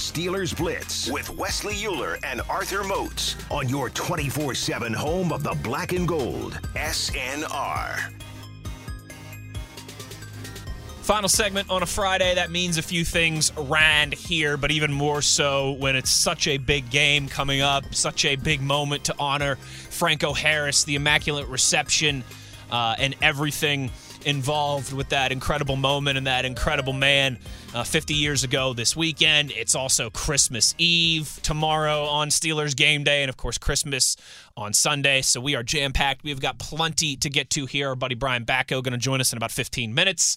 Steelers Blitz with Wesley Euler and Arthur Moats on your 24 7 home of the black and gold. SNR. Final segment on a Friday. That means a few things around here, but even more so when it's such a big game coming up, such a big moment to honor Franco Harris, the Immaculate Reception, uh, and everything involved with that incredible moment and that incredible man uh, 50 years ago this weekend. It's also Christmas Eve tomorrow on Steelers game day, and of course, Christmas on Sunday. So we are jam packed. We've got plenty to get to here. Our buddy Brian Batko going to join us in about 15 minutes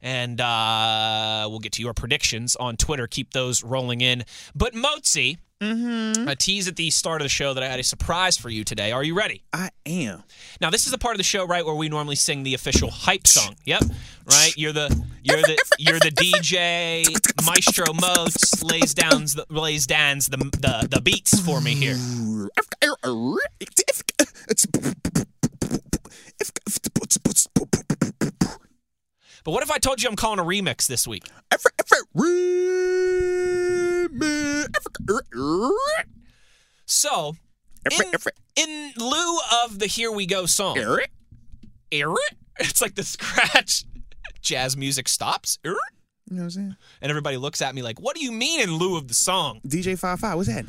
and uh, we'll get to your predictions on Twitter. Keep those rolling in. But Mozi, a tease at the start of the show that I had a surprise for you today. Are you ready? I am. Now, this is the part of the show, right, where we normally sing the official hype song. Yep, right. You're the you're the you're the DJ. Maestro Moats lays down the lays downs the, the the beats for me here. But what if I told you I'm calling a remix this week? So, in, in lieu of the Here We Go song, it's like the scratch jazz music stops. You know what I'm saying? And everybody looks at me like, what do you mean in lieu of the song? DJ Five Five, what's that?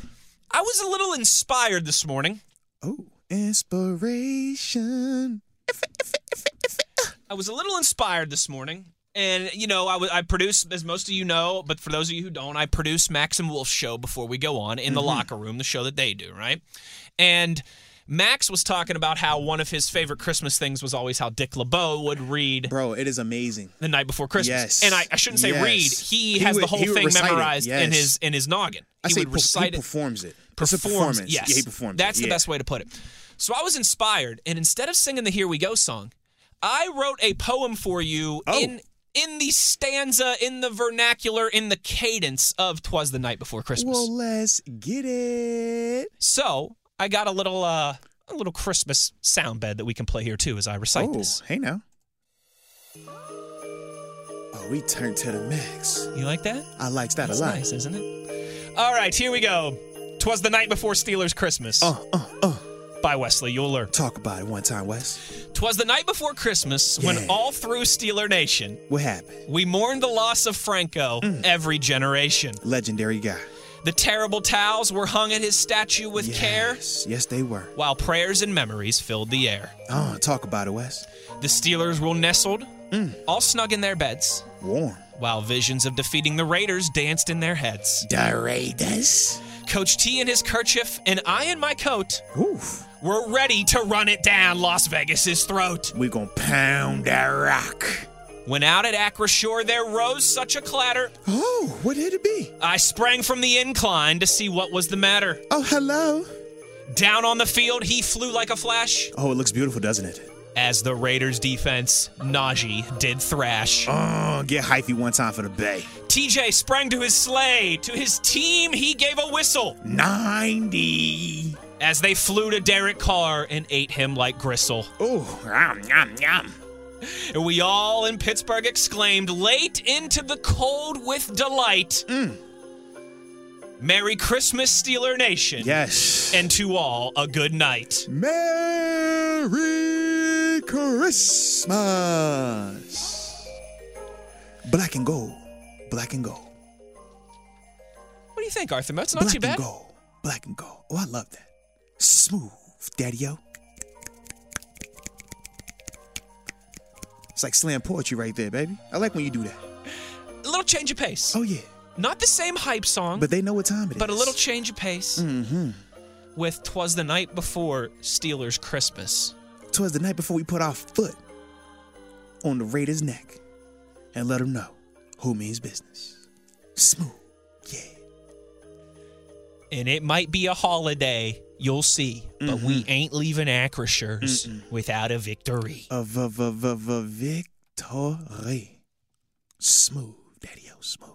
I was a little inspired this morning. Oh, inspiration. I was a little inspired this morning. And, you know, I, w- I produce, as most of you know, but for those of you who don't, I produce Max and Wolf's show before we go on in the mm-hmm. locker room, the show that they do, right? And Max was talking about how one of his favorite Christmas things was always how Dick LeBeau would read Bro, it is amazing. the night before Christmas. Yes. And I, I shouldn't say Yes. read. He, He has would- the whole thing memorized in his in his noggin. I he say would recite he it. performs it. Performs, performance. Yes. Yeah, he performs it. That's it. the yeah. best way to put it. So I was inspired, and instead of singing the Here We Go song, I wrote a poem for you Oh. in in the stanza, in the vernacular, in the cadence of "Twas the Night Before Christmas." Well, let's get it. so I got a little uh, a little Christmas sound bed that we can play here too as I recite Oh, this. hey now. Oh, we turned to the mix. You like that? I likes that That's a lot. nice, isn't it? All right, here we go. "Twas the Night Before Steelers Christmas" Uh, uh, uh. By Wesley Euler. Talk about it one time, Wes. Twas the night before Christmas when all through Steeler Nation What happened? we mourned the loss of Franco Mm. every generation. Legendary guy. The terrible towels were hung at his statue with care, Yes, yes, they were. while prayers and memories filled the air. Oh, talk about it, Wes. The Steelers were nestled, Mm. all snug in their beds, Warm. while visions of defeating the Raiders danced in their heads. The Raiders. Coach T in his kerchief and I in my coat Oof. were ready to run it down Las Vegas's throat. We gonna pound that rock. When out at Acrisure there rose such a clatter, Oh, what did it be? I sprang from the incline to see what was the matter. Oh, hello. Down on the field, he flew like a flash. Oh, it looks beautiful, doesn't it? As the Raiders defense, Najee, did thrash. Oh, get hyphy one time for the Bay. TJ sprang to his sleigh. To his team, he gave a whistle 90. as they flew to Derek Carr and ate him like gristle. Oh, yum, yum, yum. And we all in Pittsburgh exclaimed late into the cold with delight. Mm. Merry Christmas, Steeler Nation. Yes. And to all, a good night. Merry Christmas. Black and gold. Black and gold. What do you think, Arthur? That's not Black too bad. Black and gold. Black and gold. Oh, I love that. Smooth, daddy-o. It's like slam poetry right there, baby. I like when you do that. A little change of pace. Oh, yeah. Not the same hype song, But they know what time it is. but a little change of pace. Mm-hmm. With "Twas the Night Before Steelers Christmas." Twas the night before we put our foot on the Raiders' neck and let them know who means business. Smooth. Yeah. And it might be a holiday, you'll see, but we ain't leaving Acrisures without a victory. Of a, v- v- v- victory. Smooth, daddy-o, smooth.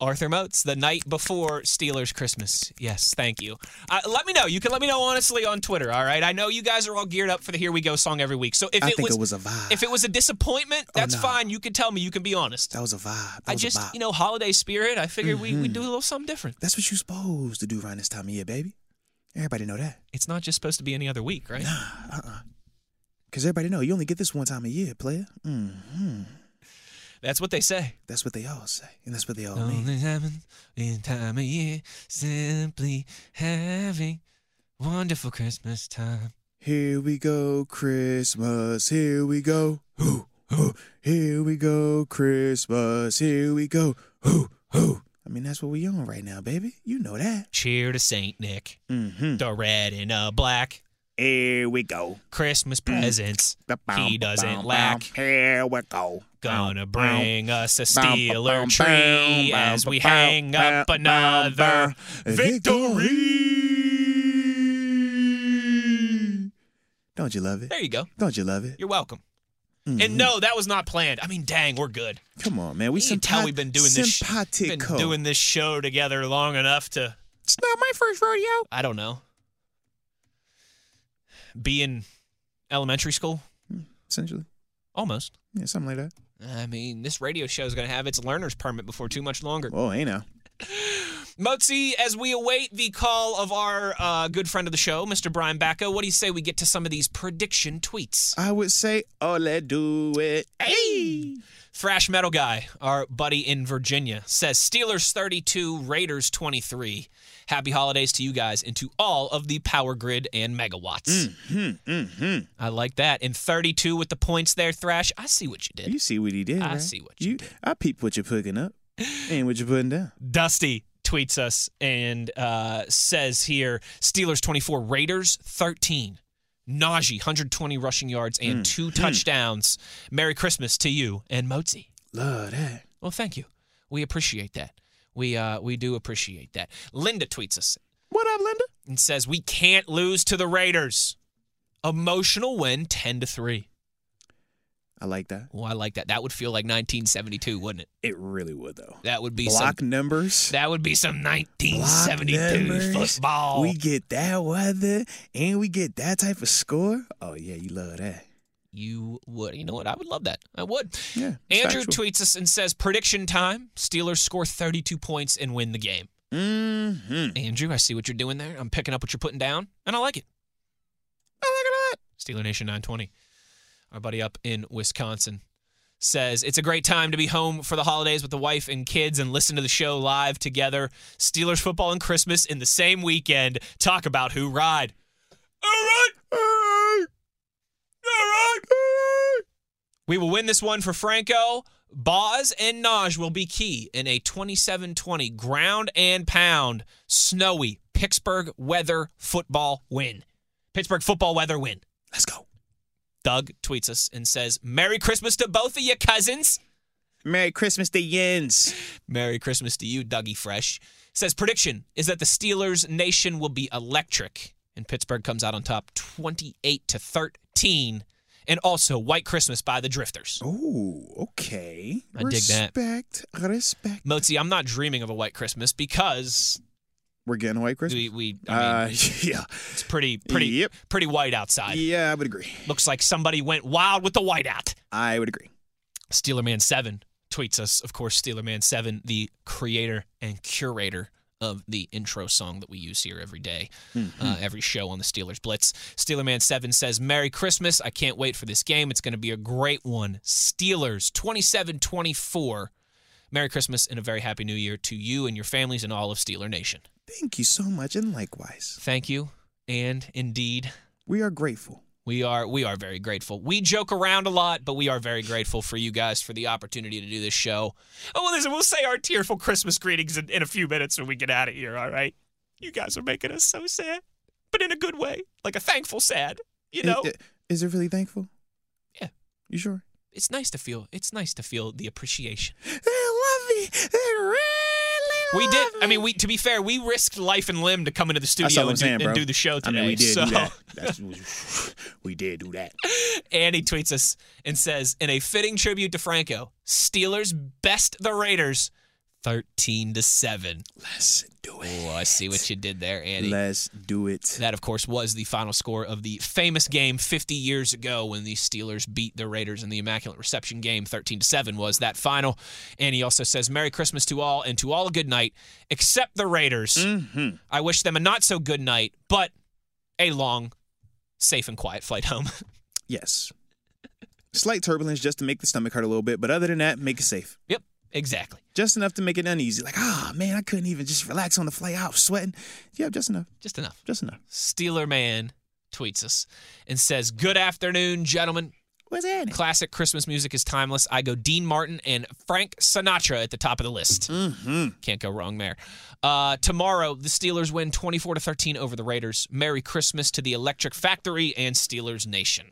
Arthur Moats, the night before Steelers Christmas. Yes, thank you. Uh, let me know. You can let me know honestly on Twitter. All right. I know you guys are all geared up for the "Here We Go" song every week. So if I it think was, it was a vibe. if it was a disappointment, that's no. fine. You can tell me. You can be honest. that was a vibe. That I just, vibe. you know, holiday spirit. I figured we we do a little something different. That's what you're supposed to do around this time of year, baby. Everybody know that. It's not just supposed to be any other week, right? Nah, uh-uh. Because everybody know you only get this one time a year, player. Mm. That's what they say. That's what they all say. And that's what they all mean. Only happens in time of year, simply having wonderful Christmas time. Here we go, Christmas. Here we go. Hoo, hoo. Here we go, Christmas. Here we go. Hoo, hoo. I mean, that's what we on right now, baby. You know that. Cheer to Saint Nick, Mm-hmm. the red and a black. Here we go. Christmas presents he doesn't lack. Here we go. Gonna bring us a Steeler tree as we hang up another victory. Don't you love it? There you go. Don't you love it? You're welcome. Mm-hmm. And no, that was not planned. I mean, dang, we're good. Come on, man. We you can tell we've been doing this sh- been doing this show together long enough to It's not my first rodeo. I don't know. Be in elementary school? Hmm, essentially, Almost. yeah, something like that. I mean, this radio show is going to have its learner's permit before too much longer. Oh, hey now. Motzi, as we await the call of our uh, good friend of the show, Mr. Brian Batko, what do you say we get to some of these prediction tweets? I would say, oh, let's do it. Hey. Thrash Metal Guy, our buddy in Virginia, says Steelers 32, Raiders 23. Happy holidays to you guys and to all of the power grid and megawatts. Mm-hmm. I like that. And 32 with the points there, Thrash. I see what you did. You see what he did, I right? see what you did. I peep what you're putting up and what you're putting down. Dusty tweets us and uh, says here Steelers 24, Raiders 13. Najee, 120 rushing yards and two touchdowns. Merry Christmas to you and Motzi. Love that. Well, thank you. We appreciate that. We uh, we do appreciate that. Linda tweets us What up, Linda? and says we can't lose to the Raiders. Emotional win, 10 to three. I like that. Well, I like that. That would feel like 1972, wouldn't it? It really would, though. That would be Block some. numbers. That would be some 1972 football. We get that weather and we get that type of score. Oh, yeah, you love that. You would. You know what? I would love that. I would. Yeah. Andrew factual. tweets us and says prediction time: Steelers score 32 points and win the game. Mm-hmm. Andrew, I see what you're doing there. I'm picking up what you're putting down, and I like it. I like it a lot. Steeler Nation 920. Our buddy up in Wisconsin says it's a great time to be home for the holidays with the wife and kids and listen to the show live together. Steelers football and Christmas in the same weekend. Talk about who ride. All right. All right. We will win this one for Franco. Boz and Naj will be key in a 27 20 ground and pound, snowy Pittsburgh weather football win. Pittsburgh football weather win. Let's go. Doug tweets us and says, Merry Christmas to both of you cousins. Merry Christmas to Yens. Merry Christmas to you, Dougie Fresh. Says prediction is that the Steelers nation will be electric and Pittsburgh comes out on top 28 to 13, and also White Christmas by the Drifters. Oh, okay. I dig that. Respect. Respect. Motzi, I'm not dreaming of a White Christmas because We're getting white Christmas. we, we I mean, uh, yeah. it's pretty pretty Yep. pretty white outside. Yeah, I would agree. Looks like somebody went wild with the whiteout. I would agree. Steeler Man Seven tweets us, of course, Steeler Man Seven, the creator and curator of the intro song that we use here every day, uh, every show on the Steelers Blitz. Steeler Man 7 says, Merry Christmas. I can't wait for this game. It's going to be a great one. Steelers 27 24. Merry Christmas and a very happy new year to you and your families and all of Steeler Nation. Thank you so much, and likewise. Thank you. And indeed, We are grateful. we are we are very grateful. We joke around a lot, but we are very grateful for you guys for the opportunity to do this show. Oh, well, listen, we'll say our tearful Christmas greetings in, in a few minutes when we get out of here. All right, you guys are making us so sad, but in a good way, like a thankful sad. You know, I- I- Is it really thankful? Yeah. You sure? it's nice to feel. It's nice to feel the appreciation. They love me. They really We love did. I mean, we to be fair, we risked life and limb to come into the studio all I'm and, do, saying, and do the show I today. mean, we did so. do that. That's, we did do that. Andy tweets us and says, in a fitting tribute to Franco, Steelers best the Raiders 13 to 7. Let's do it. Oh, I see what you did there, Andy. Let's do it. That, of course, was the final score of the famous game 50 years ago when the Steelers beat the Raiders in the Immaculate Reception game. 13 to 7 was that final. And he also says, Merry Christmas to all and to all a good night, except the Raiders. Mm-hmm. I wish them a not so good night, but a long, safe, and quiet flight home. Yes. Slight turbulence just to make the stomach hurt a little bit, but other than that, make it safe. yep, exactly. Just enough to make it uneasy. Like, ah, man, I couldn't even just relax on the flight. I was sweating. Yeah, just enough. Just enough. Just enough. Steeler Man tweets us and says, Good afternoon, gentlemen. What's that? Classic Christmas music is timeless. I go Dean Martin and Frank Sinatra at the top of the list. Mm-hmm. Can't go wrong there. Uh, tomorrow, the Steelers win 24 to 13 over the Raiders. Merry Christmas to the Electric Factory and Steelers Nation.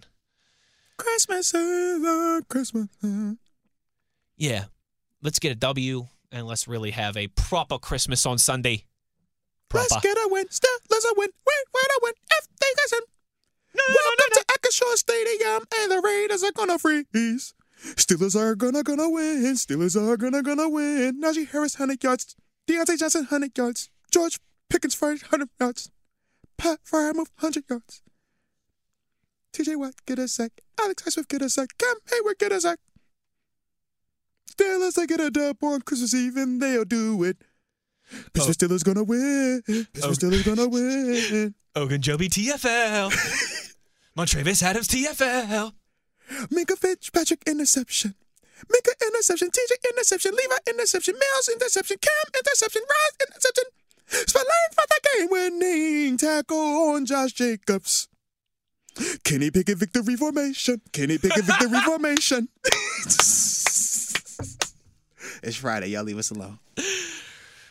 Christmas is a Christmas. Yeah, let's get a W and let's really have a proper Christmas on Sunday. Let's get a win. Still, let's a win. Win, win, a win. If they listen. Welcome to Acrisure Stadium, and the Raiders are gonna freeze. Steelers are gonna gonna win. Steelers are gonna gonna win. Najee Harris, hundred yards. Diontae Johnson, hundred yards. George Pickens, 100 yards. Pat Freiermuth, hundred yards. T.J. Watt, get a sack. Alex Highsmith, get a sack. Cam Heyward, get a sack. Steelers, they get a dub on Christmas Eve, and they'll do it. Pittsburgh oh. Steelers gonna win. Pittsburgh oh. Steelers gonna win. Oh, Ogunjobi TFL. Montravius Adams TFL. Minkah Fitzpatrick interception. Minkah interception. TJ interception. Levi interception. Mills interception. Cam interception. Rise interception. Spillane for the game winning tackle on Josh Jacobs. Kenny Pickett victory formation. Kenny Pickett victory formation. It's Friday. Y'all leave us alone.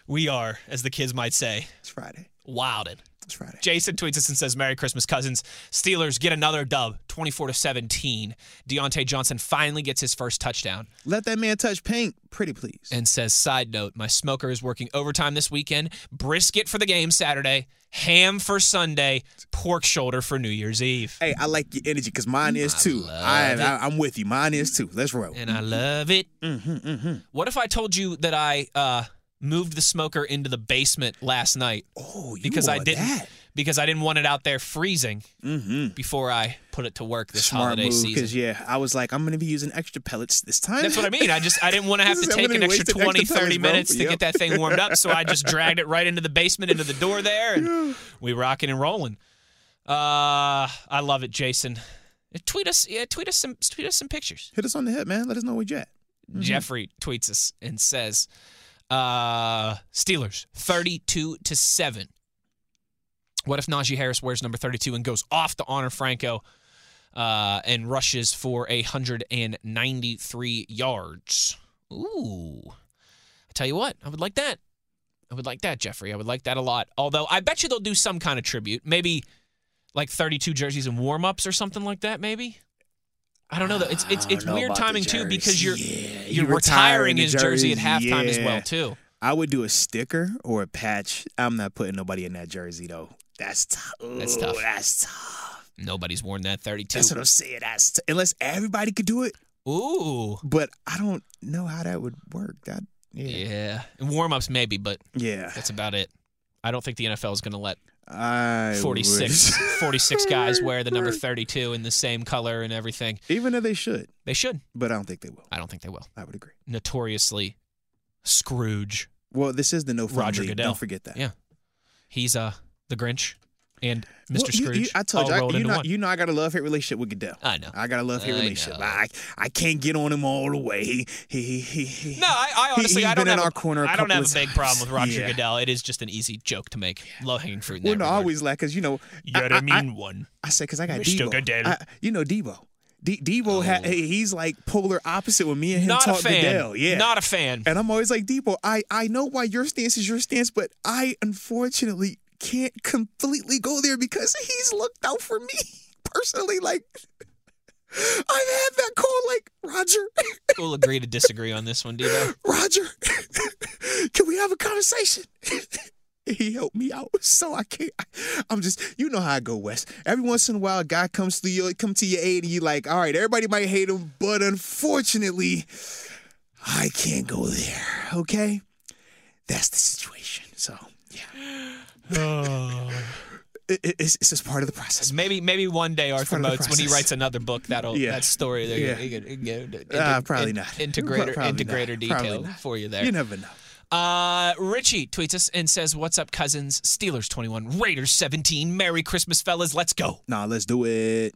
We are, as the kids might say, It's Friday. wildin'. It's Friday. Jason tweets us and says, Merry Christmas, cousins. Steelers get another dub, 24 to 17. Diontae Johnson finally gets his first touchdown Let that man touch paint. Pretty please. and says, Side note, my smoker is working overtime this weekend. Brisket for the game Saturday, ham for Sunday, pork shoulder for New Year's Eve. Hey, I like your energy because mine is I too. I. I, I'm with you. Mine is too. Let's roll. And I love it. Mm-hmm, mm-hmm. What if I told you that I uh, moved the smoker into the basement last night Oh, you because I didn't That. because I didn't want it out there freezing Mm-hmm. before I put it to work this Smart holiday move season. because yeah, I was like, I'm gonna be using extra pellets this time. That's what I mean. I just I didn't want to have to take an extra wasting 20, extra 30 pellets, bro. minutes to Yep. get that thing warmed up. So I just dragged it right into the basement, into the door there, and we rocking and rolling. Uh, I love it, Jason. Tweet us, yeah, tweet us some, tweet us some pictures. Hit us on the hip, man. Let us know where you at. Jeffrey tweets us and says, uh, "Steelers thirty-two to 7. What if Najee Harris wears number thirty-two and goes off to honor Franco? Uh, and rushes for a hundred and ninety-three yards. Ooh, I tell you what, I would like that. I would like that, Jeffrey. I would like that a lot. Although I bet you they'll do some kind of tribute, maybe like thirty-two jerseys and warm-ups or something like that. Maybe. I don't know. Though. It's it's it's weird timing too because you're. Yeah, you're you retiring his jersey at halftime as well too. I would do a sticker or a patch. I'm not putting nobody in that jersey though. That's tough. That's tough. That's tough. Nobody's worn that 32. That's what I'm saying. That's unless everybody could do it, Ooh. but I don't know how that would work. That yeah, Yeah. Warm ups, maybe, but yeah. that's about it. I don't think the NFL is going to let I 46, 46 guys wear the number 32 in the same color and everything. Even though they should, They should. but I don't think they will. I don't think they will. I would agree. Notoriously Scrooge. Well, this is the no fun Roger league. Goodell. Don't forget that. Yeah. He's uh the Grinch and Mr. Well, Scrooge. you- I told you, I, you know, one. you know, I got a love hate relationship with Goodell. I know. I got a love hate relationship. know. I I can't get on him all the way. He he he No, I, I honestly, he's I don't been in have our a, corner. a I don't have a big problem with. Roger Yeah. Goodell. It is just an easy joke to make, low hanging fruit. In Well, that no, I always laugh because you know You're I, a mean one. I said because I got Mr. Debo. Goodell. You know Debo. D- Debo, ha- Oh. he's like polar opposite when me and him Not a talk fan. Goodell. Yeah, Not a fan. and I'm always like Debo. I I know why your stance is your stance, but I unfortunately can't completely go there because he's looked out for me personally. Like I've had that call. Like Roger, We'll agree to disagree on this one, Debo. Roger, can we have a conversation? he helped me out, so I can't. I'm just, you know how I go, West. Every once in a while, a guy comes to you, come to your aid, and you like, all right, everybody might hate him, but unfortunately, I can't go there. Okay, that's the situation. So yeah, it, it- it's, it's just part of the process. Maybe maybe one day Arthur Moats, when he writes another book, that'll Yeah. that story there, Yeah. he could, he could Ah, integ- probably in- not. Integrator Probably not. integrator Probably detail not. for you there. You never know. Uh, Richie tweets us and says, "What's up, cousins? Steelers 21, Raiders 17. Merry Christmas, fellas. Let's go." Nah, let's do it.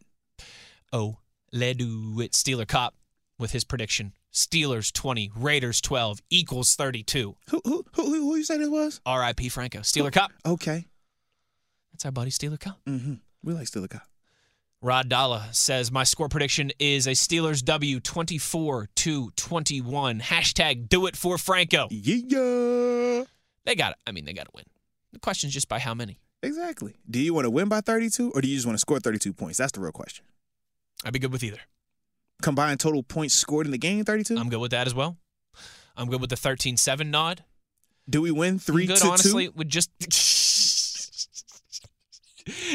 Oh, let do it. Steeler Cop with his prediction: Steelers 20, Raiders 12 equals 32. Who who who who, who you say this was? R.I.P. Franco. Steeler Cop. Okay. That's our buddy Steeler Cop. Mm-hmm. We like Steeler Cop. Rod Dalla says my score prediction is a Steelers W 24 to 21. Hashtag do it for Franco. Yeah. They got it. I mean, they got to win. The question's just by how many. Exactly. Do you want to win by 32 or do you just want to score 32 points? That's the real question. I'd be good with either. Combined total points scored in the game 32? I'm good with that as well. I'm good with the 13-7 nod. do we win 3 I'm good, to honestly, 2? with just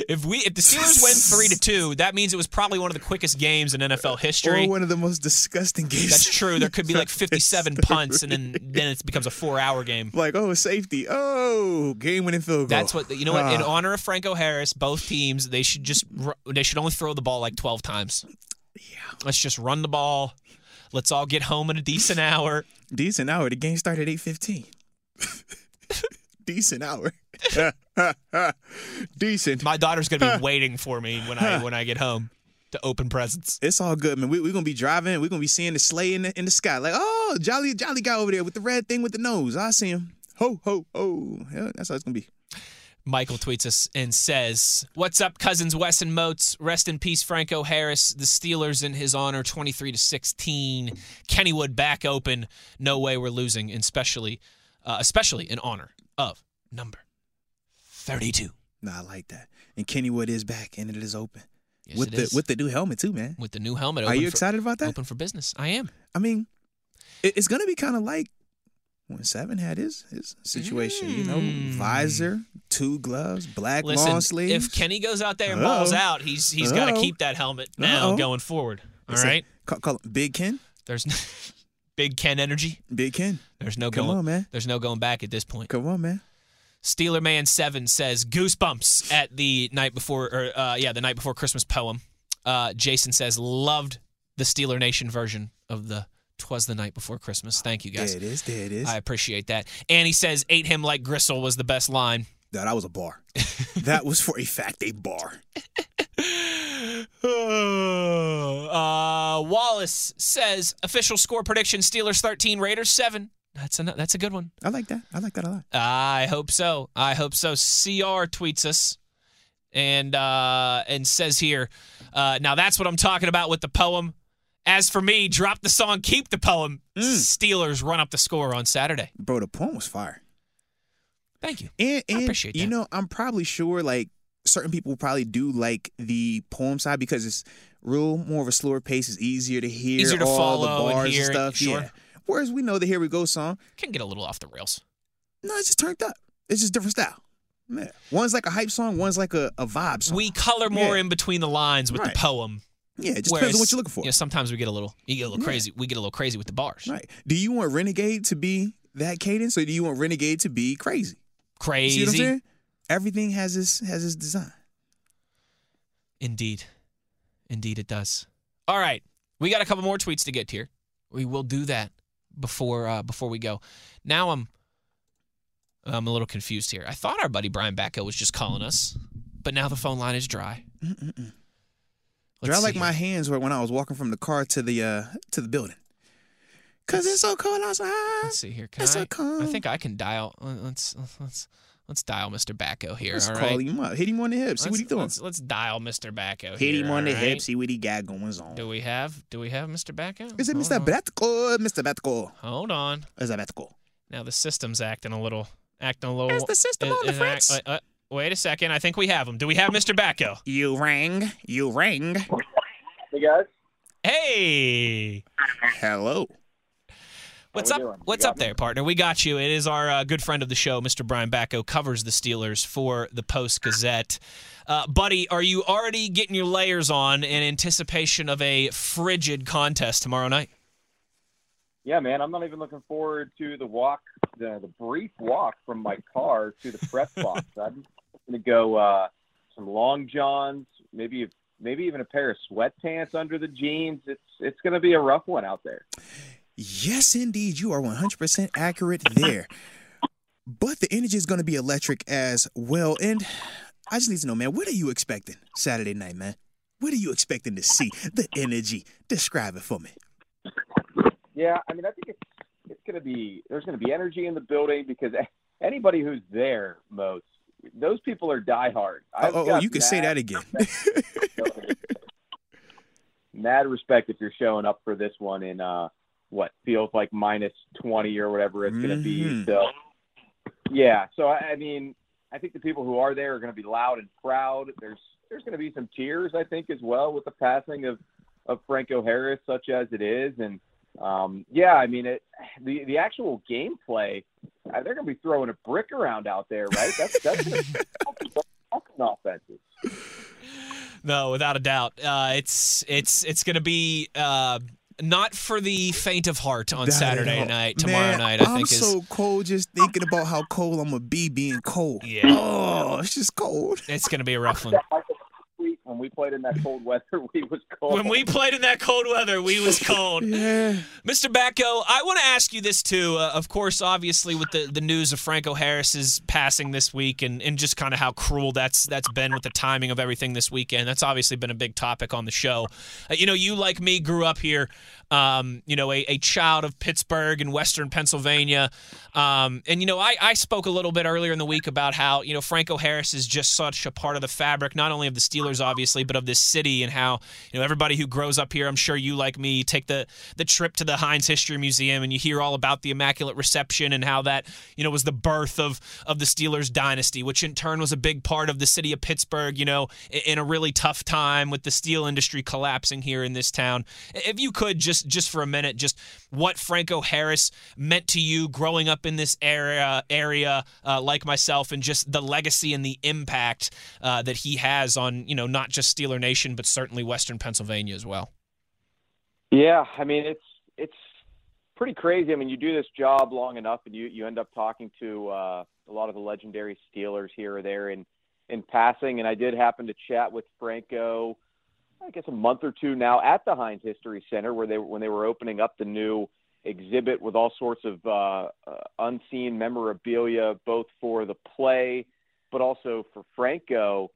if we if the Steelers win three to two, that means it was probably one of the quickest games in NFL history. Or one of the most disgusting games. That's true. There could be like 57 punts, and then then it becomes a four-hour game. like, oh, safety. Oh, game winning field goal. That's what you know. What in Ah. honor of Franco Harris, both teams they should just they should only throw the ball like 12 times. Yeah. Let's just run the ball. Let's all get home in a decent hour. Decent hour. The game started at 8.15. Decent hour. Decent. My daughter's gonna be waiting for me when I when I get home to open presents. It's all good, man. We're we going to be driving. We're going to be seeing the sleigh in the, in the sky. Like, oh, jolly, jolly guy over there with the red thing with the nose. I see him. Ho, ho, ho. Yeah, that's how it's going to be. Michael tweets us and says, "What's up, cousins Wes and Moats? Rest in peace, Franco Harris. The Steelers in his honor, twenty-three to sixteen. Kennywood back open. No way we're losing, especially, uh, especially in honor of number thirty-two Nah, I like that. And Kennywood is back and it is open. Yes, with it the is. with the new helmet too, man. with the new helmet. Are you for- excited about that? Open for business. I am. I mean, it's gonna be kind of like when Seven had his his situation. You know, Mm. visor, two gloves, black Listen, long sleeves. if Kenny goes out there and Uh-oh. balls out, he's he's got to keep that helmet now Uh-oh. going forward. All It's right. a- call, call Big Ken. There's big Ken energy. Big Ken. There's no Come going. on, man. There's no going back at this point. Come on, man. Steeler Man Seven says goosebumps at the night before, or uh, yeah, the night before Christmas poem. Uh, Jason says loved the Steeler Nation version of the "Twas the Night Before Christmas." Thank you guys. There it is. There it is. I appreciate that. And he says ate him like gristle was the best line. No, that was a bar. that was for a fact a bar. uh, Wallace says official score prediction: Steelers thirteen, Raiders seven. That's a that's a good one. I like that. I like that a lot. I hope so. I hope so. CR tweets us and uh, and says here, uh, now that's what I'm talking about with the poem. As for me, drop the song, keep the poem. Mm. Steelers run up the score on Saturday. Bro, the poem was fire. Thank you. And, I and appreciate you know, I'm probably sure like certain people probably do like the poem side because it's real more of a slower pace. It's easier to hear Easier to all follow the and hear it, stuff. sure. Yeah. Whereas we know the Here We Go song, Can get a little off the rails. no, it's just turned up. It's just different style. Yeah. One's like a hype song, one's like a, a vibe song. We color more Yeah. in between the lines with Right. the poem. Yeah, it just whereas, depends on what you're looking for. You know, sometimes we get a little, you get a little Yeah. crazy. We get a little crazy with the bars. Right. Do you want Renegade to be that cadence, or do you want Renegade to be crazy? You Crazy. See what I'm saying? Everything has its has its design. Indeed. Indeed, it does. All right. We got a couple more tweets to get here. We will do that before uh, before we go. Now I'm I'm a little confused here. I thought our buddy Brian Batko was just calling us, but now the phone line is dry. Mm-mm-mm. Let's Dry see like my hands were when I was walking from the car to the uh to the building. Cause it's so cold outside. Let's see here. Can It's I? so cold. I think I can dial. Let's let's let's dial Mr. Batko here. Let's all call right. him up. Hit him on the hip. See what Let's, he doing. let's, let's dial Mr. Batko. Hit here, him on the all hip. See what he got going on. Do we have Do we have Mr. Batko? Is it Hold Mr. on. Mr. Betko. Hold on. Is that Betko? Now the system's acting a little, acting a little. Is the system is- on the act- fritz? uh, wait a second. I think we have him. Do we have Mr. Batko? You rang. You rang. Hey guys, Hey, Hello. what's up? doing? You What's up there, partner? We got you. It is our uh, good friend of the show, Mr. Brian Batko, covers the Steelers for the Post Gazette. Uh, buddy, are you already getting your layers on in anticipation of a frigid contest tomorrow night? yeah, man, I'm not even looking forward to the walk, the, the brief walk from my car to the press box. I'm going to go uh, some long johns, maybe maybe even a pair of sweatpants under the jeans. It's it's going to be a rough one out there. Yes, indeed. You are 100% accurate there. But the energy is going to be electric as well. And I just need to know, man, what are you expecting Saturday night, man? What are you expecting to see? The energy. Describe it for me. Yeah, I mean, I think it's it's going to be there's going to be energy in the building because anybody who's there, most those people are diehard. Oh, oh, oh, you can say that again. mad respect if you're showing up for this one in uh what feels like minus 20 or whatever it's going to be so yeah so I, I mean i think the people who are there are going to be loud and proud there's there's going to be some tears i think as well with the passing of of franco harris such as it is and um yeah i mean it the the actual gameplay uh, they're going to be throwing a brick around out there right that's that's gonna offenses No, without a doubt. Uh, it's it's it's going to be uh, not for the faint of heart on Not at Saturday night. Tomorrow Man, night, I I'm think is so cold just thinking about how cold I'm gonna be being cold. Yeah. Oh, it's just cold. it's going to be a rough one. Week when we played in that cold weather we was cold When we played in that cold weather, we was cold. Yeah. Mr. Batko, I want to ask you this too. Uh, of course, obviously, with the, the news of Franco Harris's passing this week, and, and just kind of how cruel that's that's been with the timing of everything this weekend. That's obviously been a big topic on the show. Uh, you know, you like me grew up here. Um, you know, a, a child of Pittsburgh and Western Pennsylvania. Um, and you know, I, I spoke a little bit earlier in the week about how you know Franco Harris is just such a part of the fabric, not only of the Steelers, obviously, but of this city, and how you know everybody who grows up here. I'm sure you, like me, take the the trip to the Heinz History Museum, and you hear all about the Immaculate Reception and how that you know was the birth of of the Steelers dynasty, which in turn was a big part of the city of Pittsburgh. You know, in a really tough time with the steel industry collapsing here in this town. If you could just just for a minute, just what Franco Harris meant to you growing up in this area area uh, like myself, and just the legacy and the impact uh, that he has on you know not just Steeler Nation, but certainly Western Pennsylvania as well. Yeah, I mean it's it's pretty crazy. I mean, you do this job long enough, and you you end up talking to uh, a lot of the legendary Steelers here or there in in passing. And I did happen to chat with Franco, I guess a month or two now at the Heinz History Center, where they when they were opening up the new exhibit with all sorts of uh, uh, unseen memorabilia, both for the play, but also for Franco.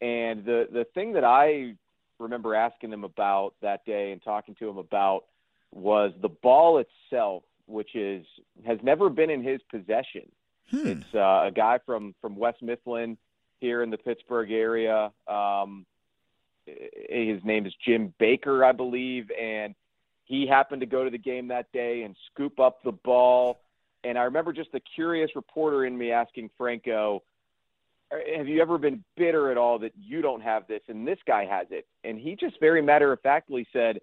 And the the thing that I remember asking him about that day and talking to him about was the ball itself, which is has never been in his possession. Hmm. It's uh, a guy from from West Mifflin here in the Pittsburgh area. Um, his name is Jim Baker, I believe, and he happened to go to the game that day and scoop up the ball. And I remember just the curious reporter in me asking Franco, have you ever been bitter at all that you don't have this and this guy has it? And he just very matter of factly said,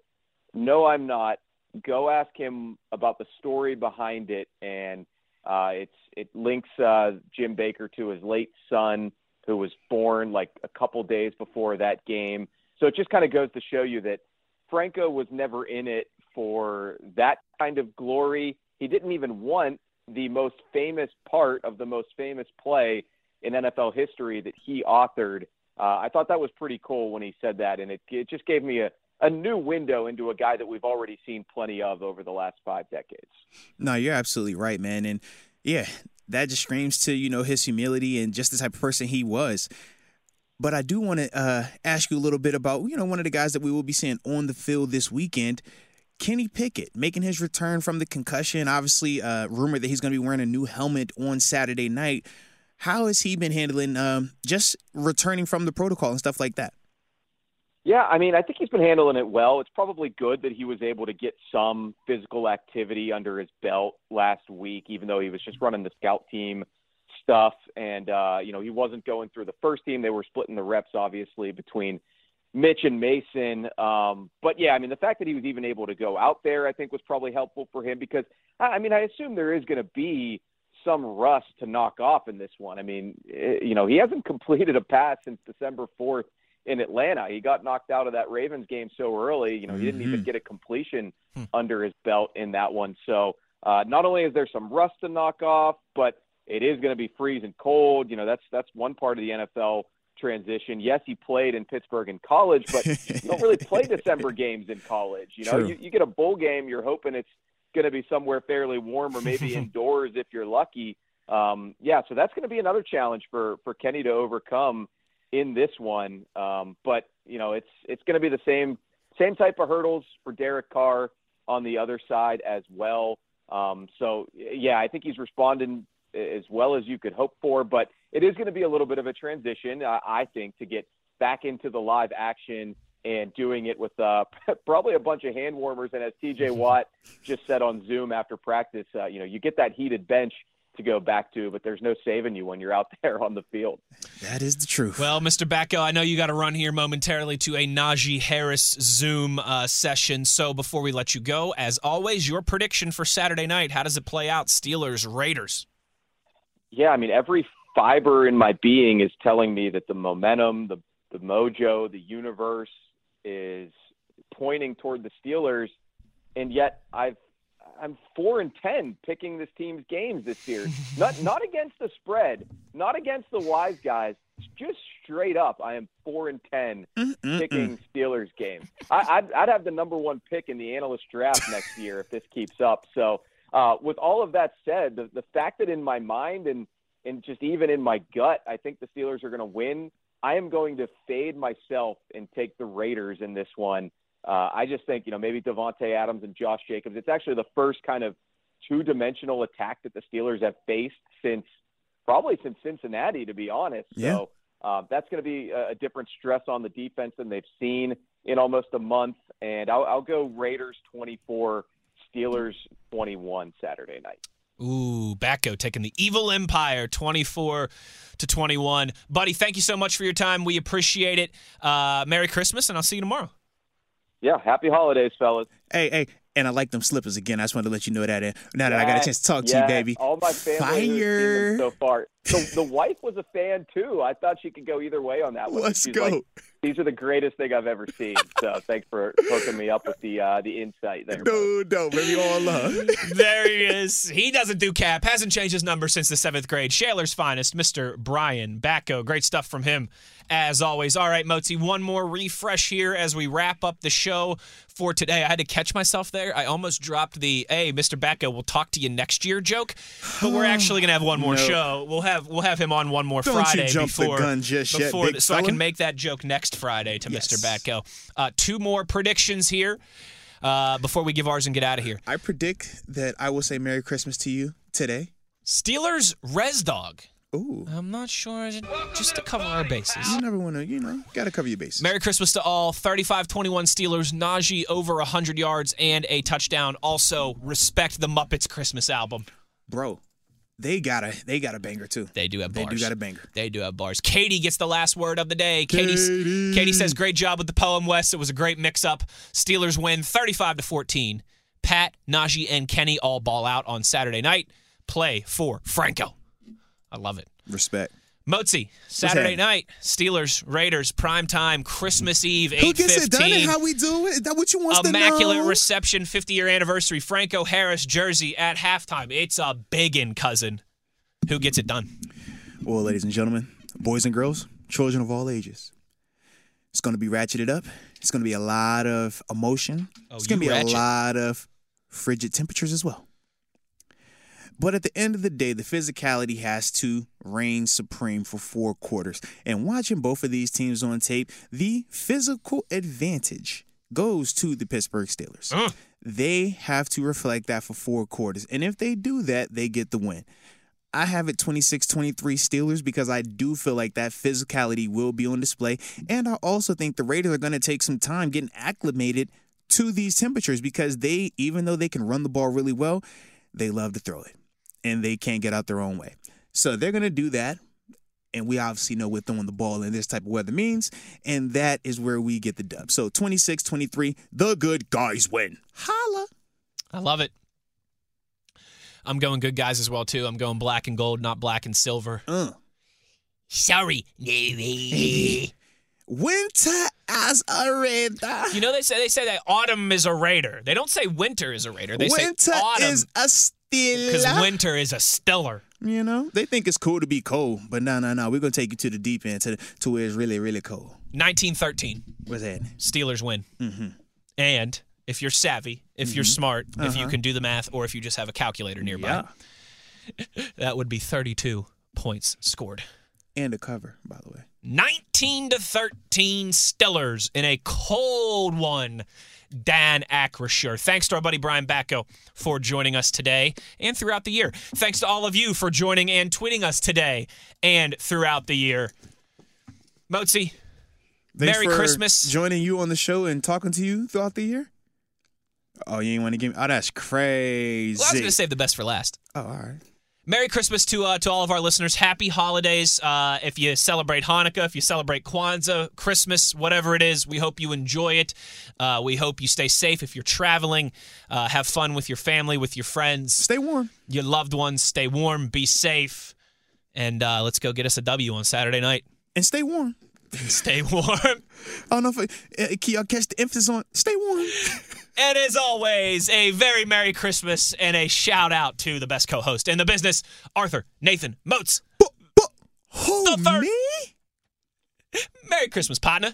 No, I'm not. Go ask him about the story behind it. And Uh, it's it links uh, Jim Baker to his late son, who was born like a couple days before that game. So it just kind of goes to show you that Franco was never in it for that kind of glory. He didn't even want the most famous part of the most famous play in NFL history that he authored. Uh, I thought that was pretty cool when he said that, and it, it just gave me a, a new window into a guy that we've already seen plenty of over the last five decades. No, you're absolutely right, man. And yeah, that just screams to, you know, his humility and just the type of person he was. But I do want to uh, ask you a little bit about, you know, one of the guys that we will be seeing on the field this weekend. Kenny Pickett making his return from the concussion. Obviously, uh, rumored that he's going to be wearing a new helmet on Saturday night. How has he been handling um, just returning from the protocol and stuff like that? Yeah, I mean, I think he's been handling it well. It's probably good that he was able to get some physical activity under his belt last week, even though he was just running the scout team stuff. And, uh, you know, he wasn't going through the first team. They were splitting the reps, obviously, between Mitch and Mason. Um, but yeah, I mean, the fact that he was even able to go out there, I think, was probably helpful for him because, I mean, I assume there is going to be some rust to knock off in this one. I mean, it, eh, you know, he hasn't completed a pass since December 4th in Atlanta. He got knocked out of that Ravens game so early. You know, he didn't mm-hmm. even get a completion hmm. under his belt in that one. So uh, not only is there some rust to knock off, but it is going to be freezing cold. You know, that's that's one part of the NFL transition. Yes, he played in Pittsburgh in college, but you don't really play December games in college. You know, you, you get a bowl game, you're hoping it's going to be somewhere fairly warm or maybe indoors if you're lucky. Um, yeah, so that's going to be another challenge for for Kenny to overcome in this one. Um, but you know, it's it's going to be the same same type of hurdles for Derek Carr on the other side as well. Um, so yeah, I think he's responding as well as you could hope for. But it is going to be a little bit of a transition, uh, I think, to get back into the live action and doing it with uh, probably a bunch of hand warmers. And as TJ Watt just said on Zoom after practice, uh, you know, you get that heated bench to go back to, but there's no saving you when you're out there on the field. That is the truth. Well, Mr. Batko, I know you got to run here momentarily to a Najee Harris Zoom uh, session. So before we let you go, as always, your prediction for Saturday night. How does it play out? Steelers, Raiders. Yeah, I mean, every fiber in my being is telling me that the momentum, the the mojo, the universe is pointing toward the Steelers, and yet I've I'm four and ten picking this team's games this year. not not against the spread, not against the wise guys. Just straight up, I am four and 10 Mm-mm-mm. picking Steelers games. I, would I'd have the number one pick in the analyst draft next year if this keeps up. So, uh, with all of that said, the, the fact that in my mind and and just even in my gut, I think the Steelers are going to win. I am going to fade myself and take the Raiders in this one. Uh, I just think, you know, maybe Davante Adams and Josh Jacobs. It's actually the first kind of two-dimensional attack that the Steelers have faced since probably since Cincinnati, to be honest. Yeah. So uh, that's going to be a, a, different stress on the defense than they've seen in almost a month. And I'll, I'll go Raiders 24, Steelers 21 Saturday night. Ooh, Batko taking the Evil Empire 24 to 21. Buddy, thank you so much for your time. We appreciate it. Uh, Merry Christmas, and I'll see you tomorrow. Yeah, happy holidays, fellas. Hey, hey, and I like them slippers again. I just wanted to let you know that. Now that I got a chance to talk yeah, to you, baby. All my family Fire. so far. So the wife was a fan too. I thought she could go either way on that one. Let's She's go. Like, These are the greatest thing I've ever seen. So thanks for hooking me up with the uh, the insight there. No, no, baby, all love. there he is. He doesn't do cap. Hasn't changed his number since the seventh grade. Shaler's finest, Mr. Brian Batko. Great stuff from him as always. All right, Motzi, one more refresh here as we wrap up the show for today. I had to catch myself there. I almost dropped the "Hey, Mr. Batko, we'll talk to you next year" joke, but we're actually gonna have one more show. We'll have we'll have him on one more Don't Friday before the gun just before yet, so fella. I can make that joke next Friday to yes. Mr. Batko. Uh, two more predictions here uh, before we give ours and get out of here. I predict that I will say Merry Christmas to you today. Steelers Res Dog. Ooh. I'm not sure. Just to cover our bases. You never want to, you know, got to cover your bases. Merry Christmas to all. 35 21 Steelers. Najee over 100 yards and a touchdown. Also, respect the Muppets Christmas album. Bro, they got a they got a banger too. They do have bars. They do got a banger. They do have bars. Katie gets the last word of the day. Katie Katie says great job with the poem West. It was a great mix up. Steelers win 35 to 14. Pat, Najee and Kenny all ball out on Saturday night. play for Franco. I love it. Respect. Mozi, Saturday night, Steelers, Raiders, prime time, Christmas Eve, Who gets it done and 8:15. how we do it? Is that what you want Immaculate to know? Immaculate reception, 50 year anniversary, Franco Harris jersey at halftime. It's a biggin', cousin. Who gets it done? Well, ladies and gentlemen, boys and girls, children of all ages. It's going to be ratcheted up. It's going to be a lot of emotion. Oh, it's going to be ratchet. a lot of frigid temperatures as well. But at the end of the day, the physicality has to reign supreme for four quarters. And watching both of these teams on tape, the physical advantage goes to the Pittsburgh Steelers. They have to reflect that for four quarters. And if they do that, they get the win. I have it 26 23 Steelers because I do feel like that physicality will be on display. And I also think the Raiders are going to take some time getting acclimated to these temperatures because they, even though they can run the ball really well, they love to throw it and they can't get out their own way. So they're going to do that. And we obviously know what throwing the ball in this type of weather means. And that is where we get the dub. So 26 23, the good guys win. Holla. I love it. I'm going good guys as well too. I'm going black and gold, not black and silver. Uh. Sorry, Navy. Winter as a raider. You know they say they say that autumn is a raider. They don't say winter is a raider. They winter say autumn is a because winter is a stellar. you know, they think it's cool to be cold, but no, no, no. We're gonna take you to the deep end, to to where it's really, really cold. 1913, What's that? Steelers win. Mm-hmm. And if you're savvy, if you're smart, if you can do the math, or if you just have a calculator nearby, Uh-huh. Yeah, that would be 32 points scored. And a cover, by the way. 19 to 13 Stillers in a cold one. Dan Acrisure. Thanks to our buddy Brian Batko for joining us today and throughout the year. Thanks to all of you for joining and tweeting us today and throughout the year. Mozi, Thanks Merry for Christmas. Joining you on the show and talking to you throughout the year. Oh, you ain't want to give me? Oh, that's crazy. well, I was going to save the best for last. oh, all right. Merry Christmas to uh, to all of our listeners. Happy holidays. Uh, if you celebrate Hanukkah, if you celebrate Kwanzaa, Christmas, whatever it is, we hope you enjoy it. Uh, we hope you stay safe if you're traveling. Uh, have fun with your family, with your friends, Stay warm your loved ones. Stay warm, be safe, and uh, let's go get us a W on Saturday night. and stay warm. Stay warm. I don't know if uh, can y'all catch the emphasis on stay warm. And as always, a very Merry Christmas and a shout out to the best co host in the business, Arthur Nathan Moats. but, but, who The third- me? Merry Christmas, partner.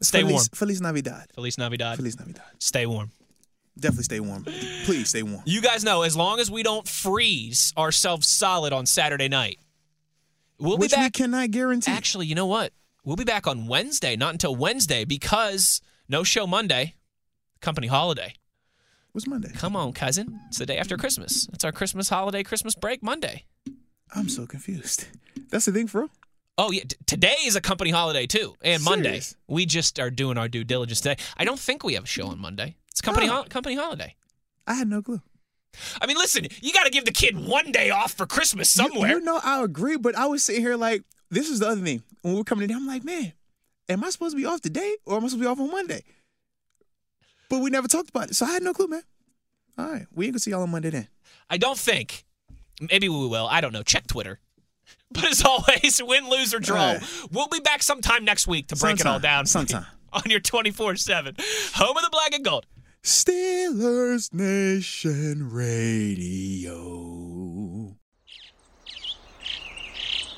Stay Feliz, warm. Feliz Navidad. Feliz Navidad. Feliz Navidad. Stay warm. Definitely stay warm. Please stay warm. You guys know, as long as we don't freeze ourselves solid on Saturday night, we'll Which be we back. cannot guarantee. Actually, you know what? We'll be back on Wednesday, not until Wednesday, because no show Monday, company holiday. What's Monday? Come on, cousin. It's the day after Christmas. It's our Christmas holiday, Christmas break Monday. I'm so confused. That's the thing, bro. Oh yeah, t- today is a company holiday too, and Monday. We just are doing our due diligence today. I don't think we have a show on Monday. It's company Oh. hol- company holiday. I had no clue. I mean, listen, you got to give the kid one day off for Christmas You- somewhere. You, know, I agree, but I was sitting here like, this is the other thing. When we're coming in, I'm like, man, am I supposed to be off today or am I supposed to be off on Monday? But we never talked about it, so I had no clue, man. All right, we ain't gonna see y'all on Monday then. I don't think. Maybe we will. I don't know. Check Twitter. But as always, win, lose, or draw. Right. We'll be back sometime next week to break it all down. Sometime. On your 24 7. Home of the Black and Gold. Steelers Nation Radio.